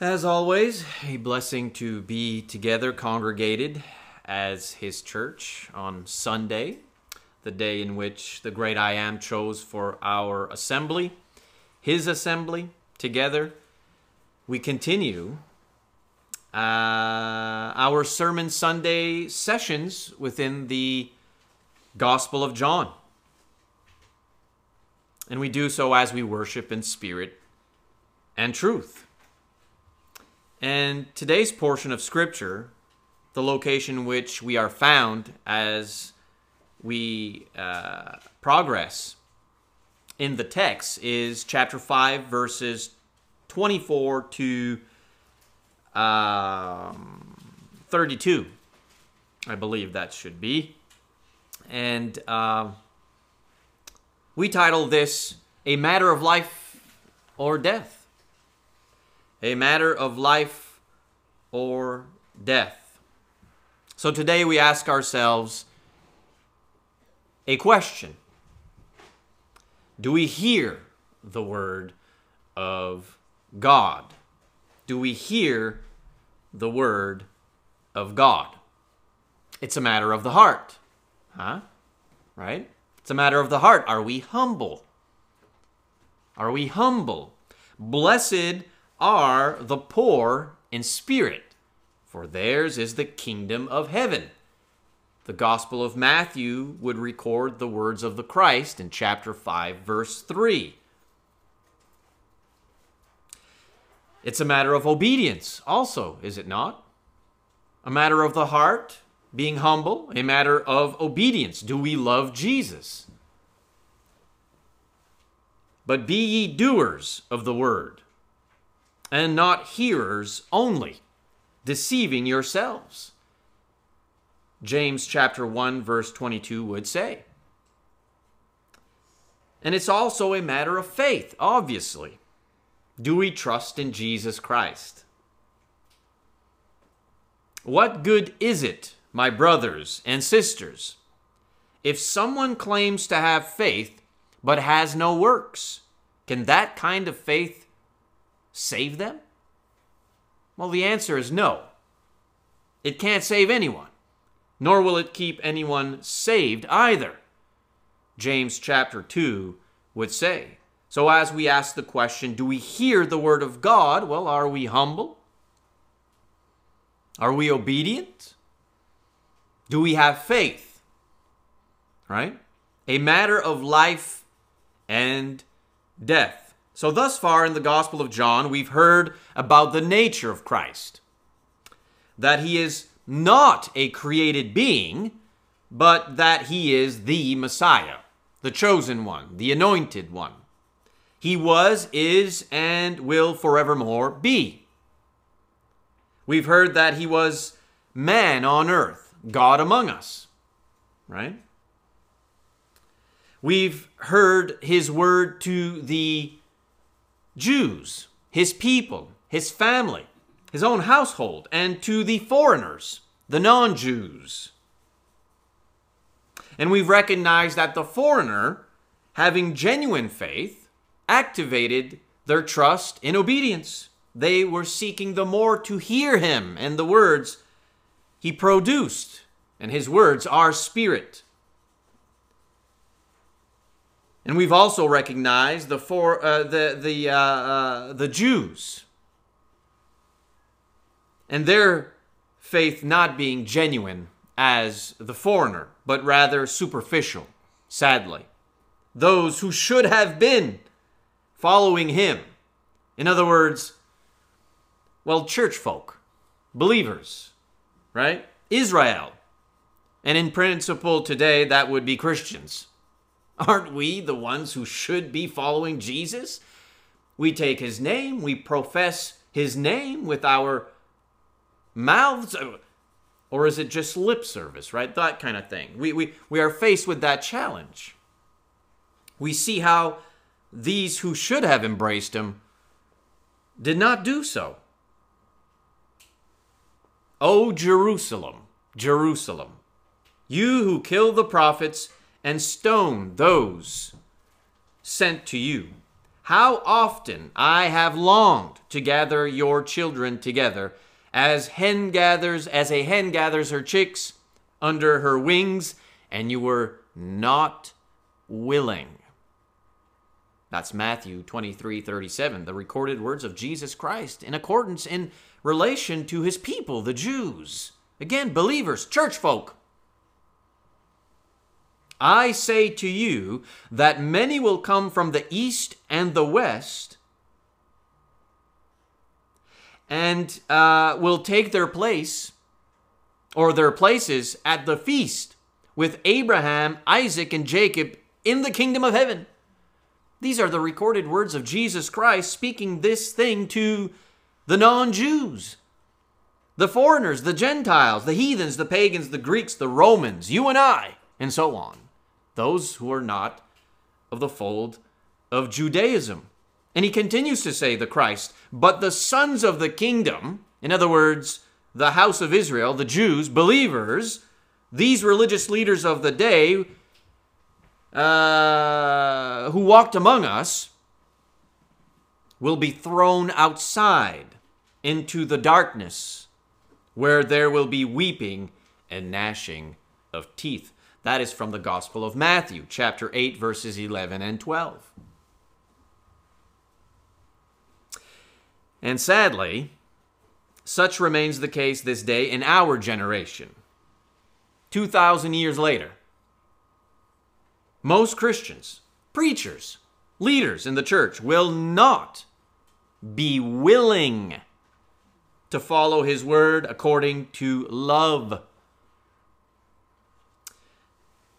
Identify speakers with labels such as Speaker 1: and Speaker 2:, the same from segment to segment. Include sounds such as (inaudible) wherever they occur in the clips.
Speaker 1: As always, a blessing to be together, congregated as His church on Sunday, the day in which the great I Am chose for our assembly, His assembly, together. We continue uh, our Sermon Sunday sessions within the Gospel of John. And we do so as we worship in spirit and truth. And today's portion of Scripture, the location which we are found as we uh, progress in the text, is chapter 5, verses 24 to um, 32. I believe that should be. And uh, we title this A Matter of Life or Death a matter of life or death. So today we ask ourselves a question Do we hear the word of God? Do we hear the word of God? It's a matter of the heart. Huh? Right? It's a matter of the heart. Are we humble? Are we humble? Blessed are the poor in spirit, for theirs is the kingdom of heaven. The Gospel of Matthew would record the words of the Christ in chapter 5, verse 3. It's a matter of obedience, also, is it not? A matter of the heart, being humble, a matter of obedience. Do we love Jesus? But be ye doers of the word and not hearers only, deceiving yourselves. James chapter 1 verse 22 would say. And it's also a matter of faith, obviously. Do we trust in Jesus Christ? What good is it, my brothers and sisters, if someone claims to have faith but has no works? Can that kind of faith save them? Well, the answer is no. It can't save anyone, nor will it keep anyone saved either. James chapter 2 would say. So, as we ask the question, do we hear the word of God? Well, are we humble? Are we obedient? Do we have faith? Right? A matter of life and death. So, thus far in the Gospel of John, we've heard about the nature of Christ that he is not a created being, but that he is the Messiah, the chosen one, the anointed one. He was, is, and will forevermore be. We've heard that he was man on earth, God among us, right? We've heard his word to the Jews, his people, his family, his own household, and to the foreigners, the non Jews. And we've recognized that the foreigner, having genuine faith, activated their trust in obedience. They were seeking the more to hear him and the words he produced, and his words are spirit and we've also recognized the for uh, the the uh, uh, the Jews and their faith not being genuine as the foreigner, but rather superficial. Sadly, those who should have been following him, in other words, well, church folk, believers, right? Israel, and in principle today that would be Christians Aren't we the ones who should be following Jesus? We take his name, we profess his name with our mouths. Or is it just lip service, right? That kind of thing. We, we, we are faced with that challenge. We see how these who should have embraced him did not do so. O Jerusalem, Jerusalem, you who kill the prophets and stone those sent to you. how often I have longed to gather your children together, as hen gathers, as a hen gathers her chicks under her wings, and you were not willing. That's Matthew 23 37, the recorded words of Jesus Christ in accordance in relation to his people, the Jews. Again, believers, church folk. I say to you that many will come from the east and the west and uh, will take their place or their places at the feast with Abraham, Isaac, and Jacob in the kingdom of heaven. These are the recorded words of Jesus Christ speaking this thing to the non Jews, the foreigners, the Gentiles, the heathens, the pagans, the Greeks, the Romans, you and I, and so on. Those who are not of the fold of Judaism. And he continues to say, the Christ, but the sons of the kingdom, in other words, the house of Israel, the Jews, believers, these religious leaders of the day uh, who walked among us will be thrown outside into the darkness where there will be weeping and gnashing of teeth. That is from the Gospel of Matthew, chapter 8, verses 11 and 12. And sadly, such remains the case this day in our generation. 2,000 years later, most Christians, preachers, leaders in the church will not be willing to follow his word according to love.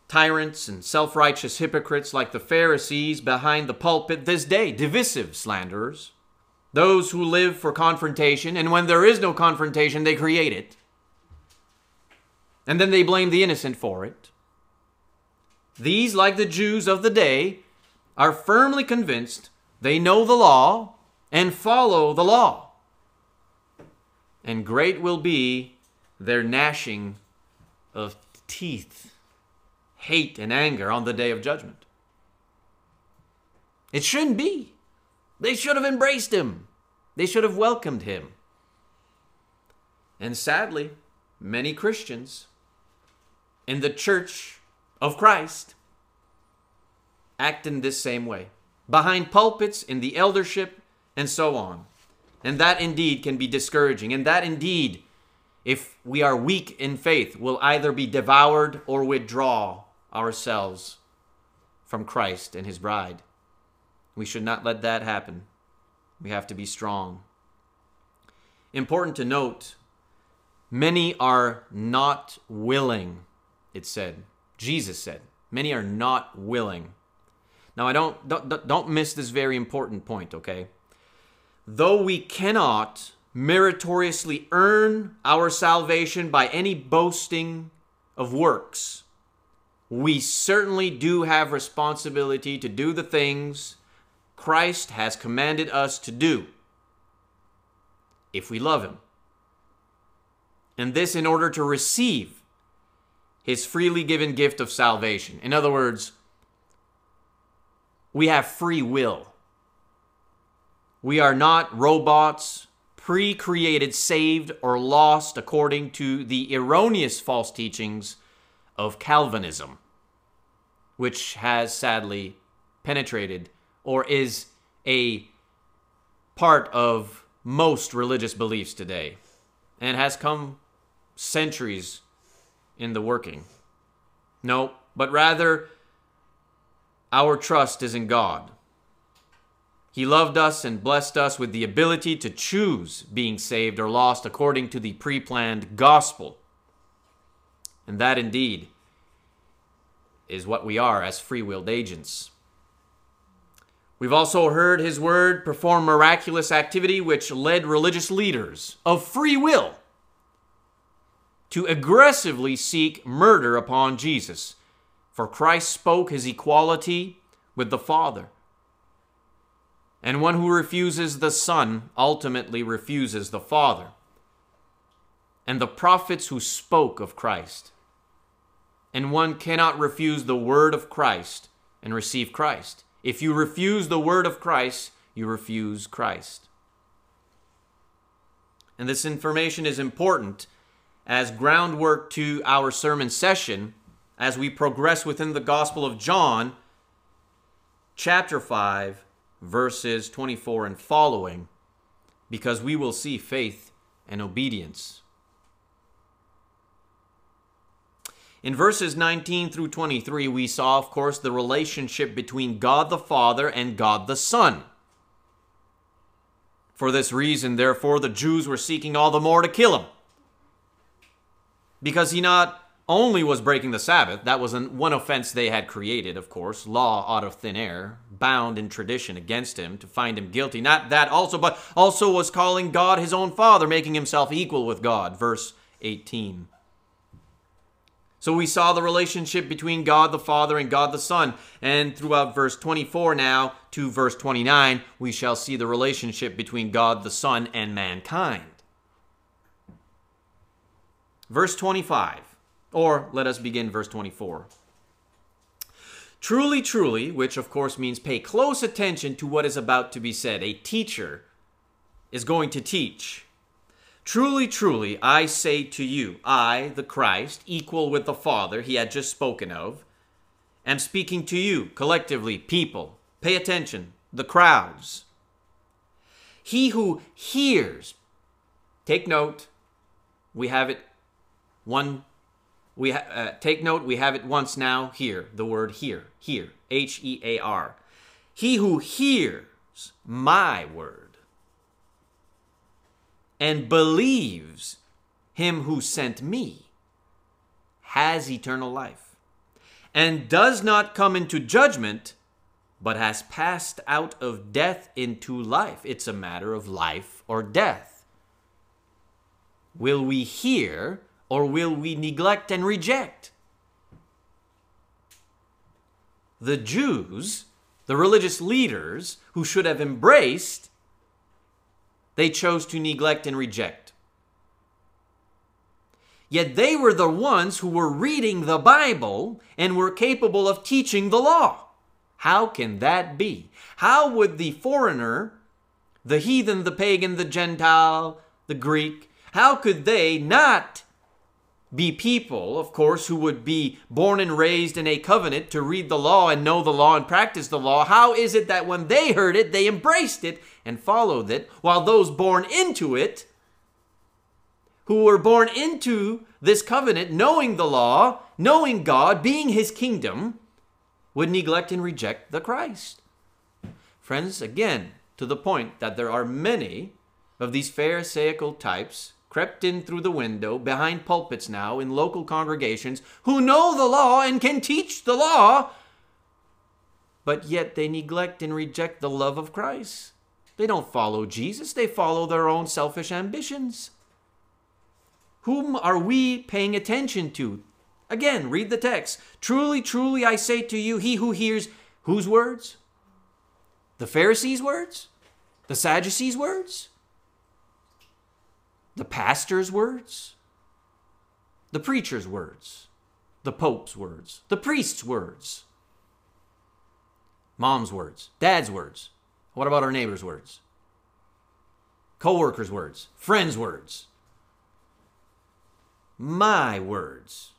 Speaker 1: Tyrants and self righteous hypocrites like the Pharisees behind the pulpit this day, divisive slanderers, those who live for confrontation, and when there is no confrontation, they create it. And then they blame the innocent for it. These, like the Jews of the day, are firmly convinced they know the law and follow the law. And great will be their gnashing of teeth, hate, and anger on the day of judgment. It shouldn't be. They should have embraced him, they should have welcomed him. And sadly, many Christians in the church of Christ act in this same way behind pulpits, in the eldership, and so on. And that indeed can be discouraging. And that indeed, if we are weak in faith, will either be devoured or withdraw ourselves from Christ and his bride. We should not let that happen. We have to be strong. Important to note many are not willing, it said. Jesus said, many are not willing. Now, I don't, don't, don't miss this very important point, okay? Though we cannot meritoriously earn our salvation by any boasting of works, we certainly do have responsibility to do the things Christ has commanded us to do if we love Him. And this in order to receive His freely given gift of salvation. In other words, we have free will. We are not robots, pre created, saved, or lost according to the erroneous false teachings of Calvinism, which has sadly penetrated or is a part of most religious beliefs today and has come centuries in the working. No, but rather, our trust is in God. He loved us and blessed us with the ability to choose being saved or lost according to the pre planned gospel. And that indeed is what we are as free willed agents. We've also heard his word perform miraculous activity which led religious leaders of free will to aggressively seek murder upon Jesus. For Christ spoke his equality with the Father. And one who refuses the Son ultimately refuses the Father. And the prophets who spoke of Christ. And one cannot refuse the word of Christ and receive Christ. If you refuse the word of Christ, you refuse Christ. And this information is important as groundwork to our sermon session as we progress within the Gospel of John, chapter 5, verses 24 and following, because we will see faith and obedience. In verses 19 through 23, we saw, of course, the relationship between God the Father and God the Son. For this reason, therefore, the Jews were seeking all the more to kill him. Because he not only was breaking the Sabbath, that was an, one offense they had created, of course, law out of thin air, bound in tradition against him to find him guilty. Not that also, but also was calling God his own Father, making himself equal with God. Verse 18. So we saw the relationship between God the Father and God the Son. And throughout verse 24 now to verse 29, we shall see the relationship between God the Son and mankind. Verse 25, or let us begin verse 24. Truly, truly, which of course means pay close attention to what is about to be said. A teacher is going to teach. Truly, truly, I say to you, I, the Christ, equal with the Father he had just spoken of, am speaking to you, collectively, people. Pay attention, the crowds. He who hears, take note, we have it one, we ha- uh, take note, we have it once now, here, the word here, here, H E A R. He who hears my word and believes him who sent me has eternal life and does not come into judgment but has passed out of death into life. It's a matter of life or death. Will we hear or will we neglect and reject? The Jews, the religious leaders who should have embraced they chose to neglect and reject. Yet they were the ones who were reading the Bible and were capable of teaching the law. How can that be? How would the foreigner, the heathen, the pagan, the Gentile, the Greek, how could they not be people, of course, who would be born and raised in a covenant to read the law and know the law and practice the law? How is it that when they heard it, they embraced it and followed it, while those born into it, who were born into this covenant, knowing the law, knowing God, being his kingdom, would neglect and reject the Christ. Friends, again, to the point that there are many of these Pharisaical types crept in through the window behind pulpits now in local congregations who know the law and can teach the law, but yet they neglect and reject the love of Christ. They don't follow Jesus, they follow their own selfish ambitions. Whom are we paying attention to? Again, read the text. Truly, truly, I say to you, he who hears whose words? The Pharisees' words? The Sadducees' words? The pastor's words? The preacher's words? The pope's words? The priest's words? Mom's words? Dad's words? What about our neighbor's words? Co-workers' words, friends' words. My words.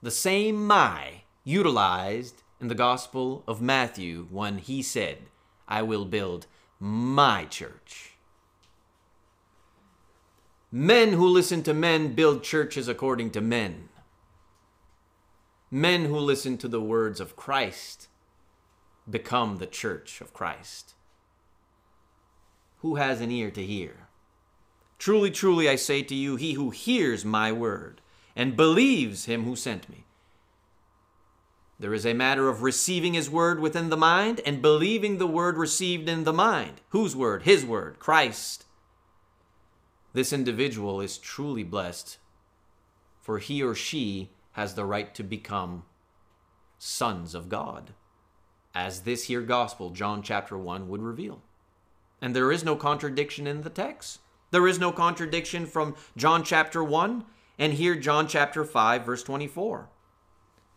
Speaker 1: The same my utilized in the Gospel of Matthew when he said, I will build my church. Men who listen to men build churches according to men. Men who listen to the words of Christ become the church of Christ who has an ear to hear. Truly, truly, I say to you, he who hears my word and believes him who sent me. There is a matter of receiving his word within the mind and believing the word received in the mind. Whose word? His word, Christ. This individual is truly blessed, for he or she has the right to become sons of God, as this here gospel, John chapter 1, would reveal. And there is no contradiction in the text. There is no contradiction from John chapter 1 and here John chapter 5, verse 24.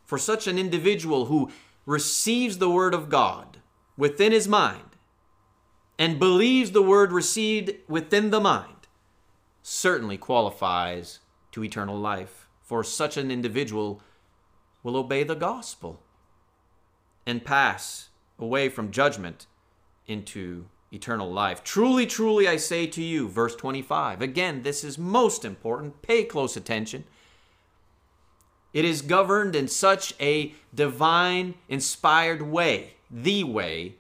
Speaker 1: For such an individual who receives the word of God, within his mind and believes the word received within the mind certainly qualifies to eternal life, for such an individual will obey the gospel and pass away from judgment into eternal life. Truly, truly, I say to you, verse 25. Again, this is most important. Pay close attention. It is governed in such a divine, inspired way, the way,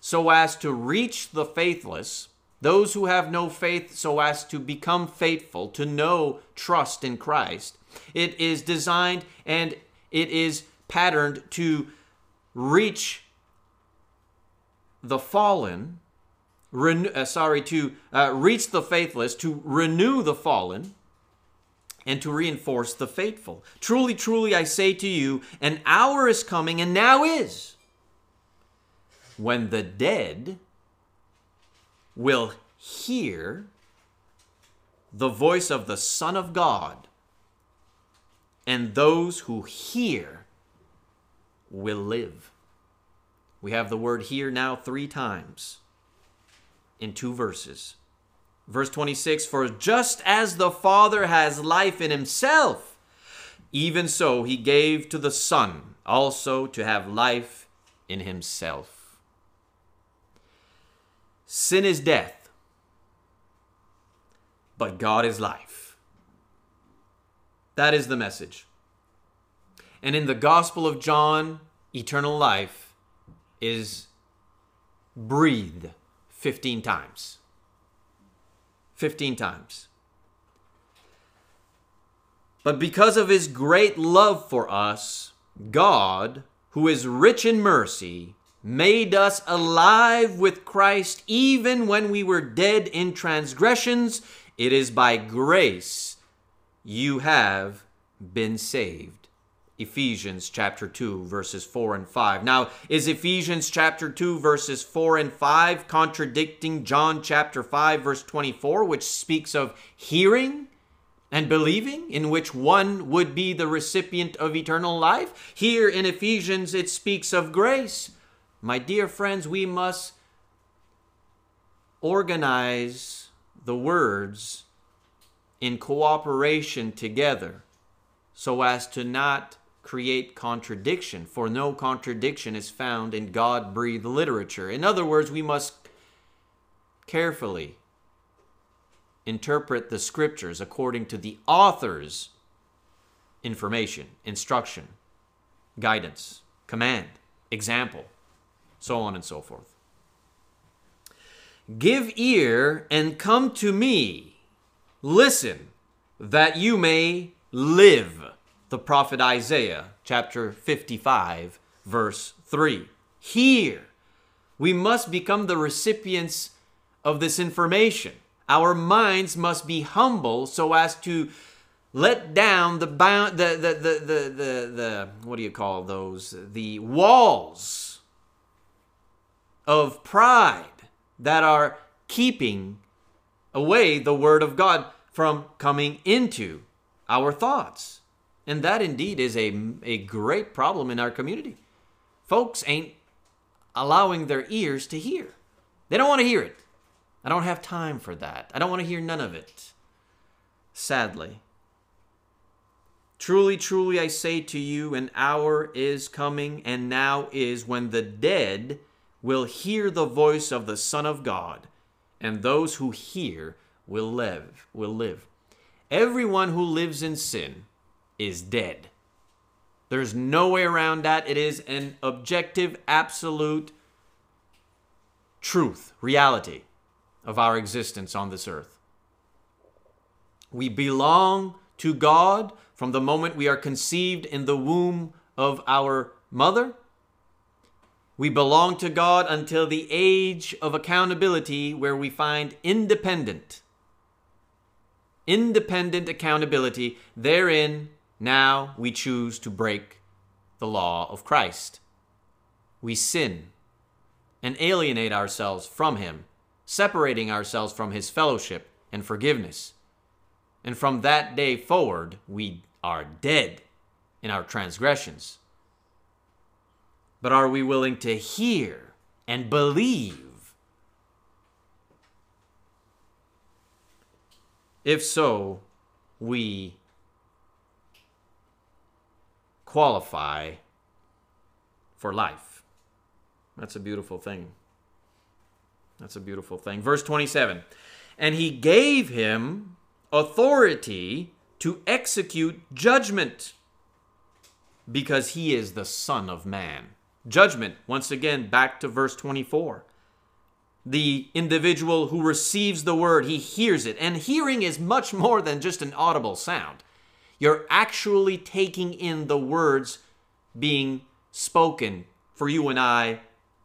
Speaker 1: so as to reach the faithless, those who have no faith, so as to become faithful, to know trust in Christ. It is designed and it is patterned to reach the fallen, renew, uh, sorry, to uh, reach the faithless, to renew the fallen, and to reinforce the faithful. Truly, truly, I say to you, an hour is coming, and now is, when the dead will hear the voice of the Son of God, and those who hear will live. We have the word hear now three times in two verses. Verse 26 For just as the Father has life in himself, even so he gave to the Son also to have life in himself. Sin is death, but God is life. That is the message. And in the Gospel of John, eternal life is breathed 15 times. 15 times. But because of his great love for us, God, who is rich in mercy, made us alive with Christ even when we were dead in transgressions. It is by grace you have been saved. Ephesians chapter 2 verses 4 and 5. Now, is Ephesians chapter 2 verses 4 and 5 contradicting John chapter 5 verse 24 which speaks of hearing and believing in which one would be the recipient of eternal life? Here in Ephesians it speaks of grace. My dear friends, we must organize the words in cooperation together so as to not create contradiction, for no contradiction is found in God breathed literature. In other words, we must carefully interpret the scriptures according to the author's information, instruction, guidance, command, example, so on and so forth. Give ear and come to me. Listen, that you may live the prophet Isaiah, chapter 55, verse 3. Here, we must become the recipients of this information. Our minds must be humble so as to let down the bound the the the the the, the what do you call those the walls of pride that are keeping away the word of God from coming into our thoughts. And that indeed is a, a great problem in our community. Folks ain't allowing their ears to hear. They don't want to hear it. I don't have time for that. I don't want to hear none of it. Sadly. Truly, truly, I say to you, an hour is coming, and now is, when the dead will hear the voice of the Son of God, and those who hear will live. Will live. Everyone who lives in sin is dead. There's no way around that. It is an objective, absolute truth, reality of our existence on this earth. We belong to God from the moment we are conceived in the womb of our mother. We belong to God until the age of accountability where we find independent independent accountability therein now we choose to break the law of Christ. We sin and alienate ourselves from Him, separating ourselves from His fellowship and forgiveness. And from that day forward, we are dead in our transgressions. But are we willing to hear and believe? If so, we qualify for life. That's a beautiful thing. That's a beautiful thing. Verse 27 And he gave him authority to execute judgment because he is the Son of Man. Judgment, once again, back to verse 24. The individual who receives the word, he hears it. And hearing is much more than just an audible sound. You're actually taking in the words being spoken for you and I,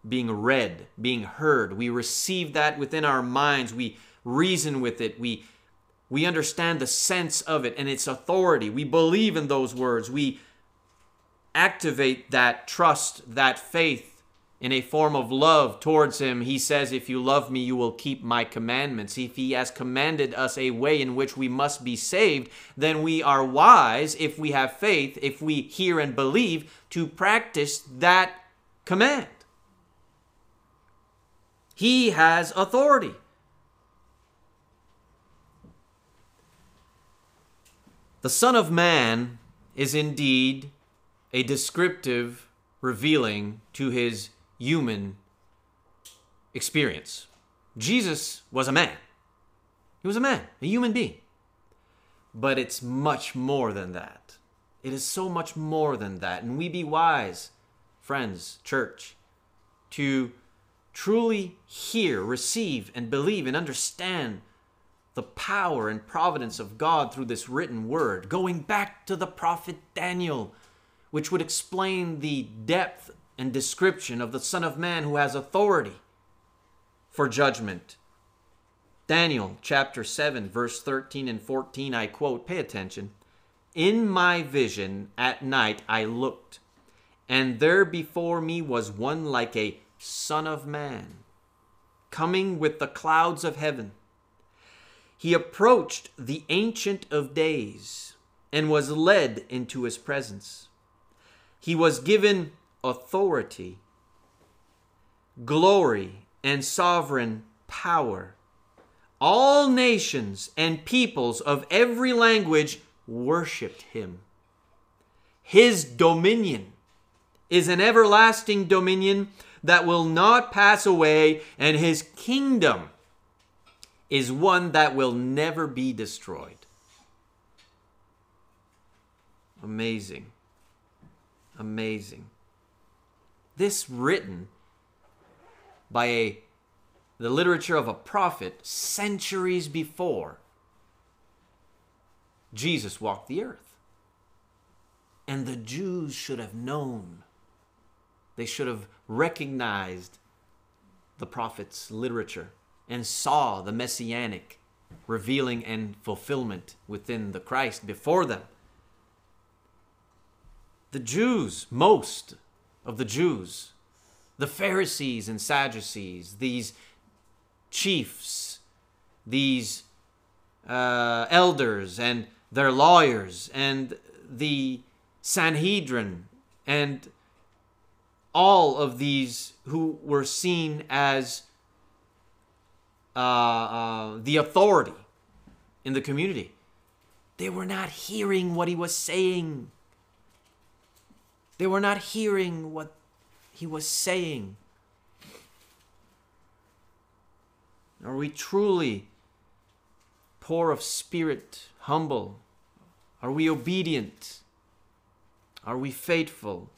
Speaker 1: being read, being heard. We receive that within our minds. We reason with it. We we understand the sense of it and its authority. We believe in those words. We activate that trust, that faith in a form of love towards Him. He says, If you love me, you will keep my commandments. If He has commanded us a way in which we must be saved, then we are wise, if we have faith, if we hear and believe, to practice that command. He has authority. The Son of Man is indeed a descriptive revealing to his human experience. Jesus was a man. He was a man, a human being. But it's much more than that. It is so much more than that. And we be wise, friends, church, to truly hear, receive, and believe and understand the power and providence of God through this written word, going back to the prophet Daniel, which would explain the depth and description of the Son of Man who has authority for judgment. Daniel chapter 7, verse 13 and 14, I quote, pay attention. In my vision at night I looked, and there before me was one like a Son of Man, coming with the clouds of heaven he approached the Ancient of Days and was led into his presence. He was given authority, glory, and sovereign power. All nations and peoples of every language worshiped him. His dominion is an everlasting dominion that will not pass away, and his kingdom is one that will never be destroyed. Amazing. Amazing. This written by a the literature of a prophet centuries before Jesus walked the earth. And the Jews should have known. They should have recognized the prophet's literature and saw the messianic revealing and fulfillment within the Christ before them. The Jews, most of the Jews, the Pharisees and Sadducees, these chiefs, these uh, elders and their lawyers, and the Sanhedrin, and all of these who were seen as uh, uh, the authority in the community. They were not hearing what he was saying. They were not hearing what he was saying. Are we truly poor of spirit, humble? Are we obedient? Are we faithful?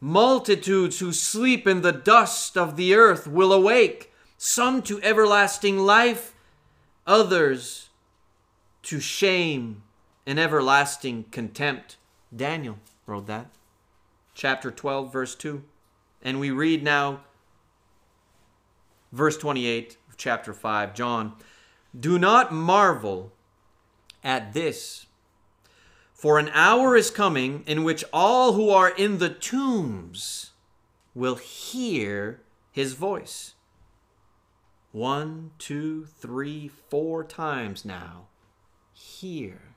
Speaker 1: Multitudes who sleep in the dust of the earth will awake some to everlasting life, others to shame and everlasting contempt. Daniel wrote that. Chapter 12, verse 2. And we read now, verse 28 of chapter 5, John. Do not marvel at this, for an hour is coming in which all who are in the tombs will hear his voice one, two, three, four times now. Hear.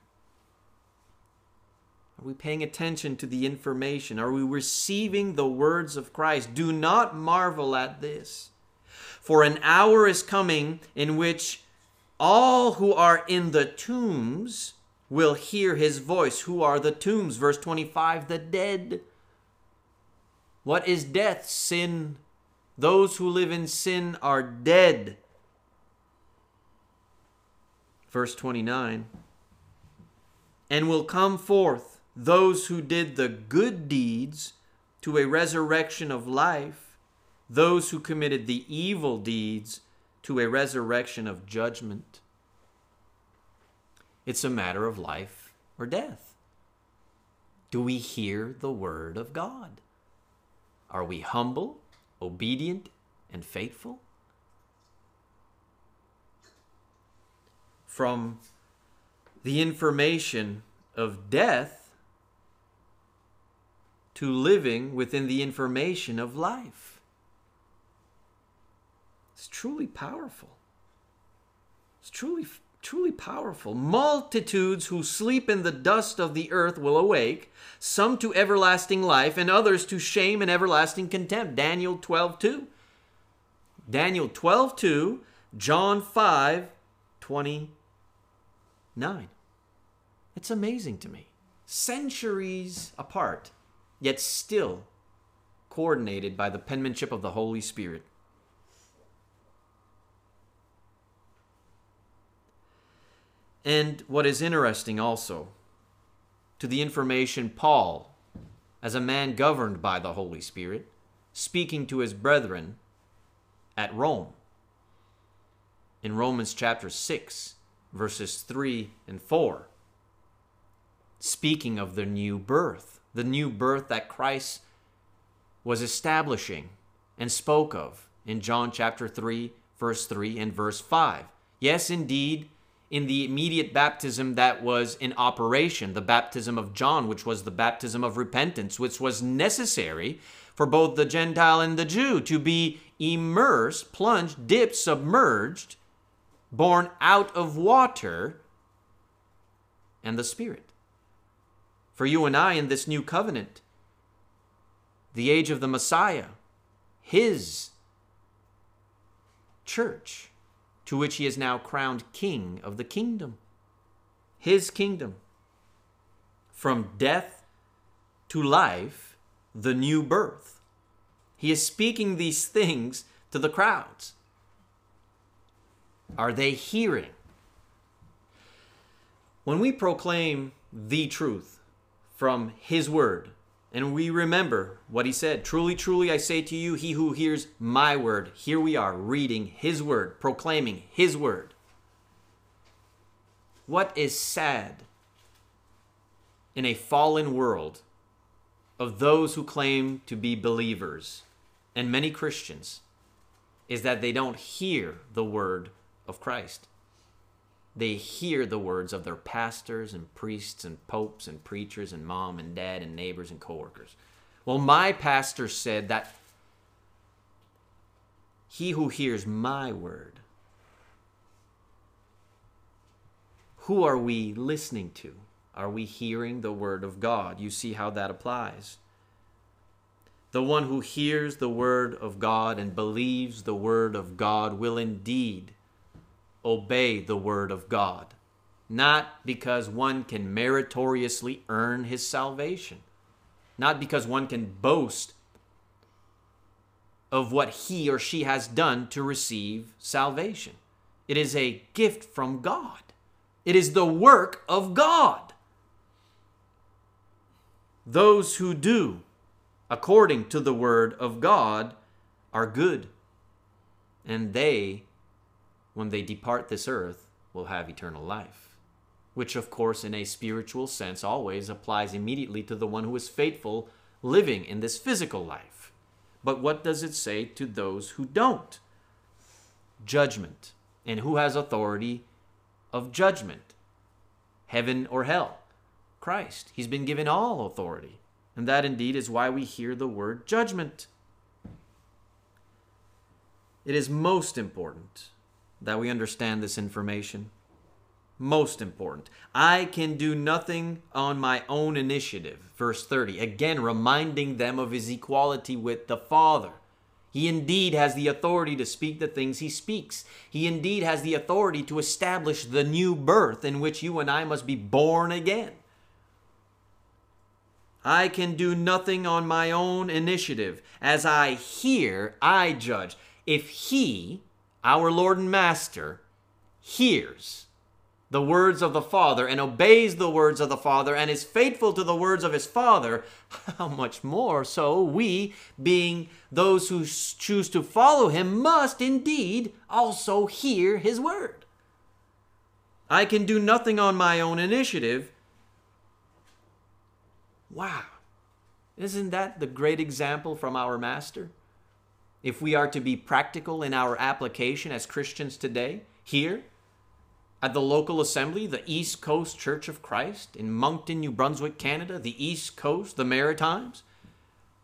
Speaker 1: Are we paying attention to the information? Are we receiving the words of Christ? Do not marvel at this. For an hour is coming in which all who are in the tombs will hear his voice. Who are the tombs? Verse 25 the dead. What is death? Sin. Those who live in sin are dead. Verse 29 And will come forth those who did the good deeds to a resurrection of life, those who committed the evil deeds to a resurrection of judgment. It's a matter of life or death. Do we hear the word of God? Are we humble, obedient, and faithful? From the information of death to living within the information of life. It's truly powerful. It's truly truly powerful. Multitudes who sleep in the dust of the earth will awake, some to everlasting life, and others to shame and everlasting contempt. Daniel 12 2. Daniel 12 2, John 5 29. It's amazing to me. Centuries apart, yet still coordinated by the penmanship of the Holy Spirit. And what is interesting also, to the information Paul, as a man governed by the Holy Spirit, speaking to his brethren at Rome. In Romans chapter 6, verses 3 and 4, speaking of the new birth, the new birth that Christ was establishing and spoke of in John chapter 3, verse 3 and verse 5. Yes, indeed, in the immediate baptism that was in operation, the baptism of John, which was the baptism of repentance, which was necessary for both the Gentile and the Jew to be immersed, plunged, dipped, submerged, born out of water and the Spirit. For you and I in this new covenant, the age of the Messiah, his church to which he is now crowned king of the kingdom. His kingdom. From death to life, the new birth. He is speaking these things to the crowds. Are they hearing? When we proclaim the truth from His Word, and we remember what he said. Truly, truly, I say to you, he who hears my word, here we are reading his word, proclaiming his word. What is sad in a fallen world of those who claim to be believers, and many Christians, is that they don't hear the word of Christ they hear the words of their pastors and priests and popes and preachers and mom and dad and neighbors and coworkers. Well, my pastor said that he who hears my word, who are we listening to? Are we hearing the word of God? You see how that applies. The one who hears the word of God and believes the word of God will indeed obey the word of God, not because one can meritoriously earn his salvation, not because one can boast of what he or she has done to receive salvation. It is a gift from God. It is the work of God. Those who do according to the word of God are good, and they when they depart this earth, will have eternal life. Which, of course, in a spiritual sense, always applies immediately to the one who is faithful living in this physical life. But what does it say to those who don't? Judgment. And who has authority of judgment? Heaven or hell? Christ. He's been given all authority. And that indeed is why we hear the word judgment. It is most important that we understand this information. most important. I can do nothing on my own initiative. Verse 30, again reminding them of his equality with the Father. He indeed has the authority to speak the things he speaks. He indeed has the authority to establish the new birth in which you and I must be born again. I can do nothing on my own initiative. As I hear, I judge. If he, our Lord and Master, hears the words of the Father and obeys the words of the Father and is faithful to the words of his Father, how much more so we, being those who choose to follow him, must indeed also hear his word. I can do nothing on my own initiative. Wow. Isn't that the great example from our Master? If we are to be practical in our application as Christians today, here, at the local assembly, the East Coast Church of Christ in Moncton, New Brunswick, Canada, the East Coast, the Maritimes,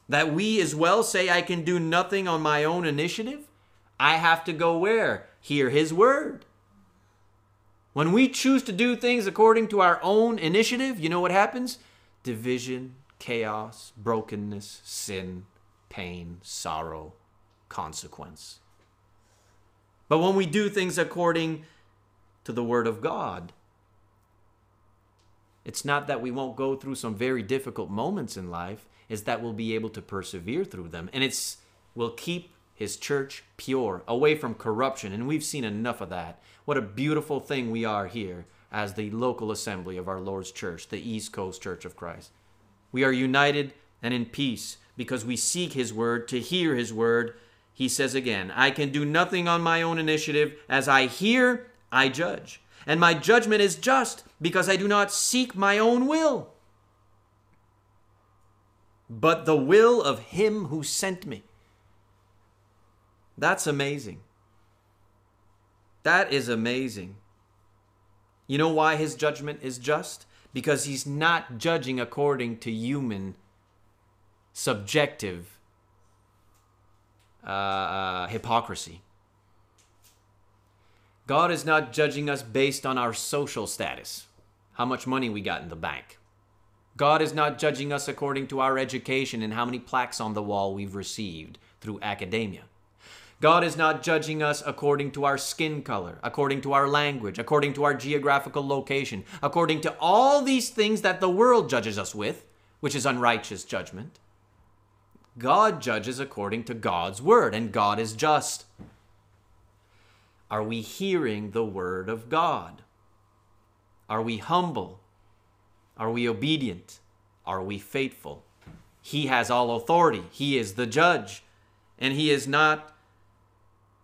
Speaker 1: that we as well say, I can do nothing on my own initiative? I have to go where? Hear His Word. When we choose to do things according to our own initiative, you know what happens? Division, chaos, brokenness, sin, pain, sorrow, consequence. But when we do things according to the Word of God. It's not that we won't go through some very difficult moments in life, it's that we'll be able to persevere through them. And it's will keep his church pure, away from corruption. And we've seen enough of that. What a beautiful thing we are here as the local assembly of our Lord's church, the East Coast Church of Christ. We are united and in peace because we seek his word to hear his word. He says again, I can do nothing on my own initiative. As I hear I judge. And my judgment is just because I do not seek my own will, but the will of him who sent me. That's amazing. That is amazing. You know why his judgment is just? Because he's not judging according to human subjective uh, uh, hypocrisy. God is not judging us based on our social status, how much money we got in the bank. God is not judging us according to our education and how many plaques on the wall we've received through academia. God is not judging us according to our skin color, according to our language, according to our geographical location, according to all these things that the world judges us with, which is unrighteous judgment. God judges according to God's word, and God is just. Are we hearing the word of God? Are we humble? Are we obedient? Are we faithful? He has all authority. He is the judge. And he is not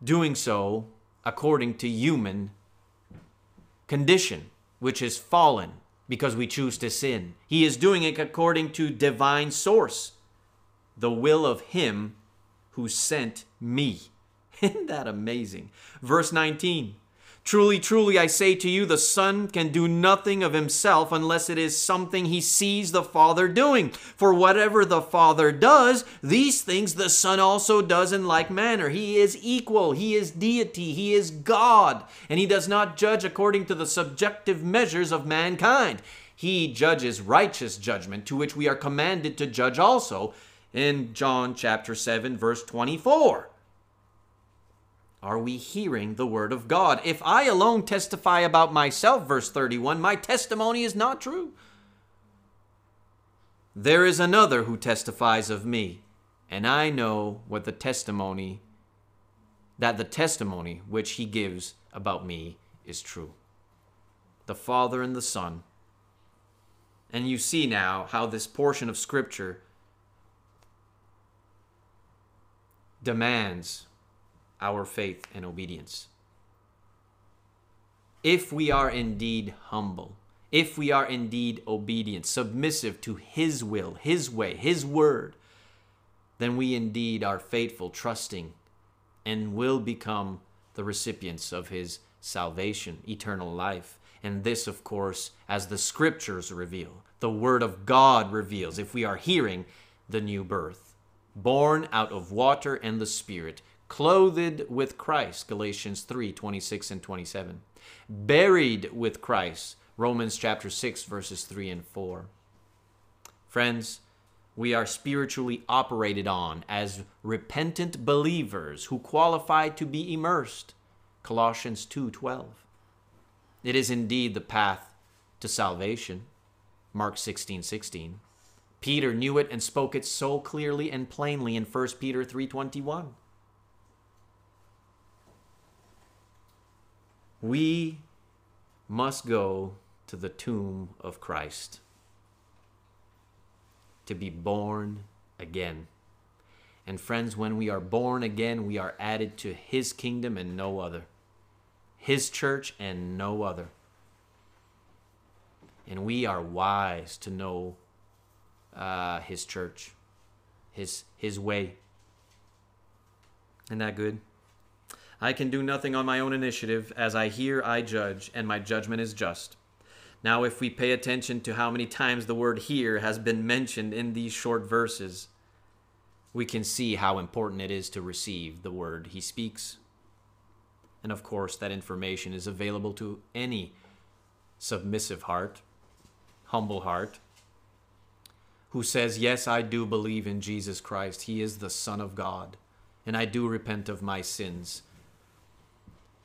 Speaker 1: doing so according to human condition, which is fallen because we choose to sin. He is doing it according to divine source, the will of him who sent me. (laughs) Isn't that amazing? Verse 19 Truly, truly, I say to you, the Son can do nothing of himself unless it is something he sees the Father doing. For whatever the Father does, these things the Son also does in like manner. He is equal, he is deity, he is God, and he does not judge according to the subjective measures of mankind. He judges righteous judgment, to which we are commanded to judge also in John chapter 7, verse 24. Are we hearing the word of God? If I alone testify about myself, verse 31, my testimony is not true. There is another who testifies of me, and I know what the testimony, that the testimony which he gives about me is true. The Father and the Son. And you see now how this portion of Scripture demands our faith and obedience. If we are indeed humble, if we are indeed obedient, submissive to His will, His way, His word, then we indeed are faithful, trusting, and will become the recipients of His salvation, eternal life. And this, of course, as the scriptures reveal, the Word of God reveals, if we are hearing the new birth, born out of water and the Spirit, clothed with Christ, Galatians 3 26 and 27, buried with Christ, Romans chapter 6, verses 3 and 4. Friends, we are spiritually operated on as repentant believers who qualify to be immersed, Colossians 2:12. It is indeed the path to salvation, Mark 16:16. 16, 16. Peter knew it and spoke it so clearly and plainly in 1 Peter 3:21. We must go to the tomb of Christ to be born again. And friends, when we are born again, we are added to his kingdom and no other. His church and no other. And we are wise to know uh, his church, his his way. Isn't that good? I can do nothing on my own initiative. As I hear, I judge, and my judgment is just. Now, if we pay attention to how many times the word hear has been mentioned in these short verses, we can see how important it is to receive the word he speaks. And of course, that information is available to any submissive heart, humble heart, who says, Yes, I do believe in Jesus Christ. He is the Son of God, and I do repent of my sins.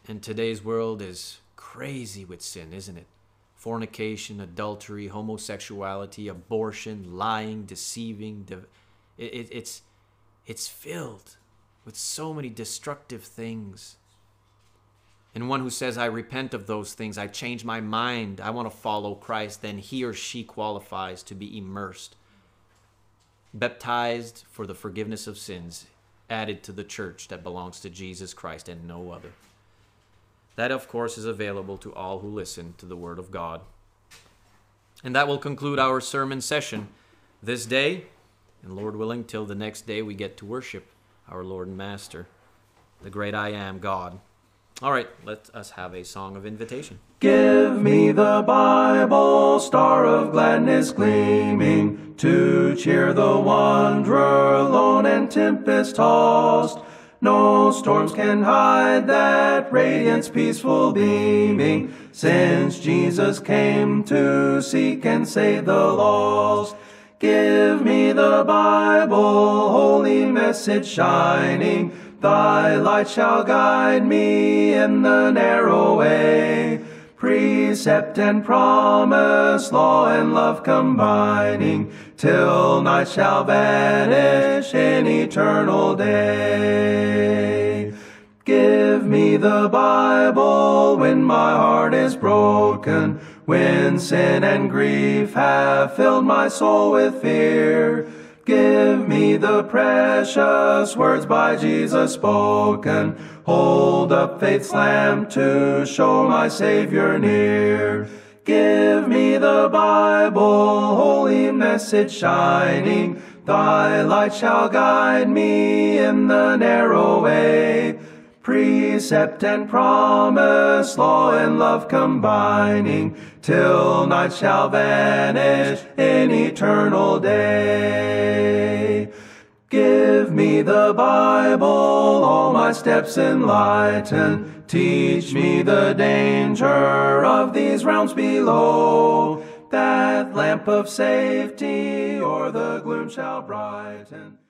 Speaker 1: And today's world is crazy with sin, isn't it? Fornication, adultery, homosexuality, abortion, lying, deceiving. it, it, it's, it's filled with so many destructive things. And one who says, I repent of those things, I change my mind, I want to follow Christ, then he or she qualifies to be immersed baptized for the forgiveness of sins, added to the church that belongs to Jesus Christ and no other. That, of course, is available to all who listen to the Word of God. And that will conclude our sermon session this day, and Lord willing, till the next day we get to worship our Lord and Master, the great I am God. All right, let us have a song of invitation.
Speaker 2: Give me the Bible, star of gladness gleaming, to cheer the wanderer lone and tempest tossed. No storms can hide that radiance peaceful beaming, since Jesus came to seek and save the lost. Give me the Bible, holy message shining, Thy light shall guide me in the narrow way. Precept and promise, law and love combining, till night shall vanish in eternal day. Give me the Bible when my heart is broken, when sin and grief have filled my soul with fear. Give me the precious words by Jesus spoken. Hold up faith's lamp to show my Savior near. Give me the Bible, holy message shining. Thy light shall guide me in the narrow way. Precept and promise, law and love combining, till night shall vanish in eternal day. Give me the Bible, all my steps enlighten. Teach me the danger of these realms below. That lamp of safety o'er the gloom shall brighten.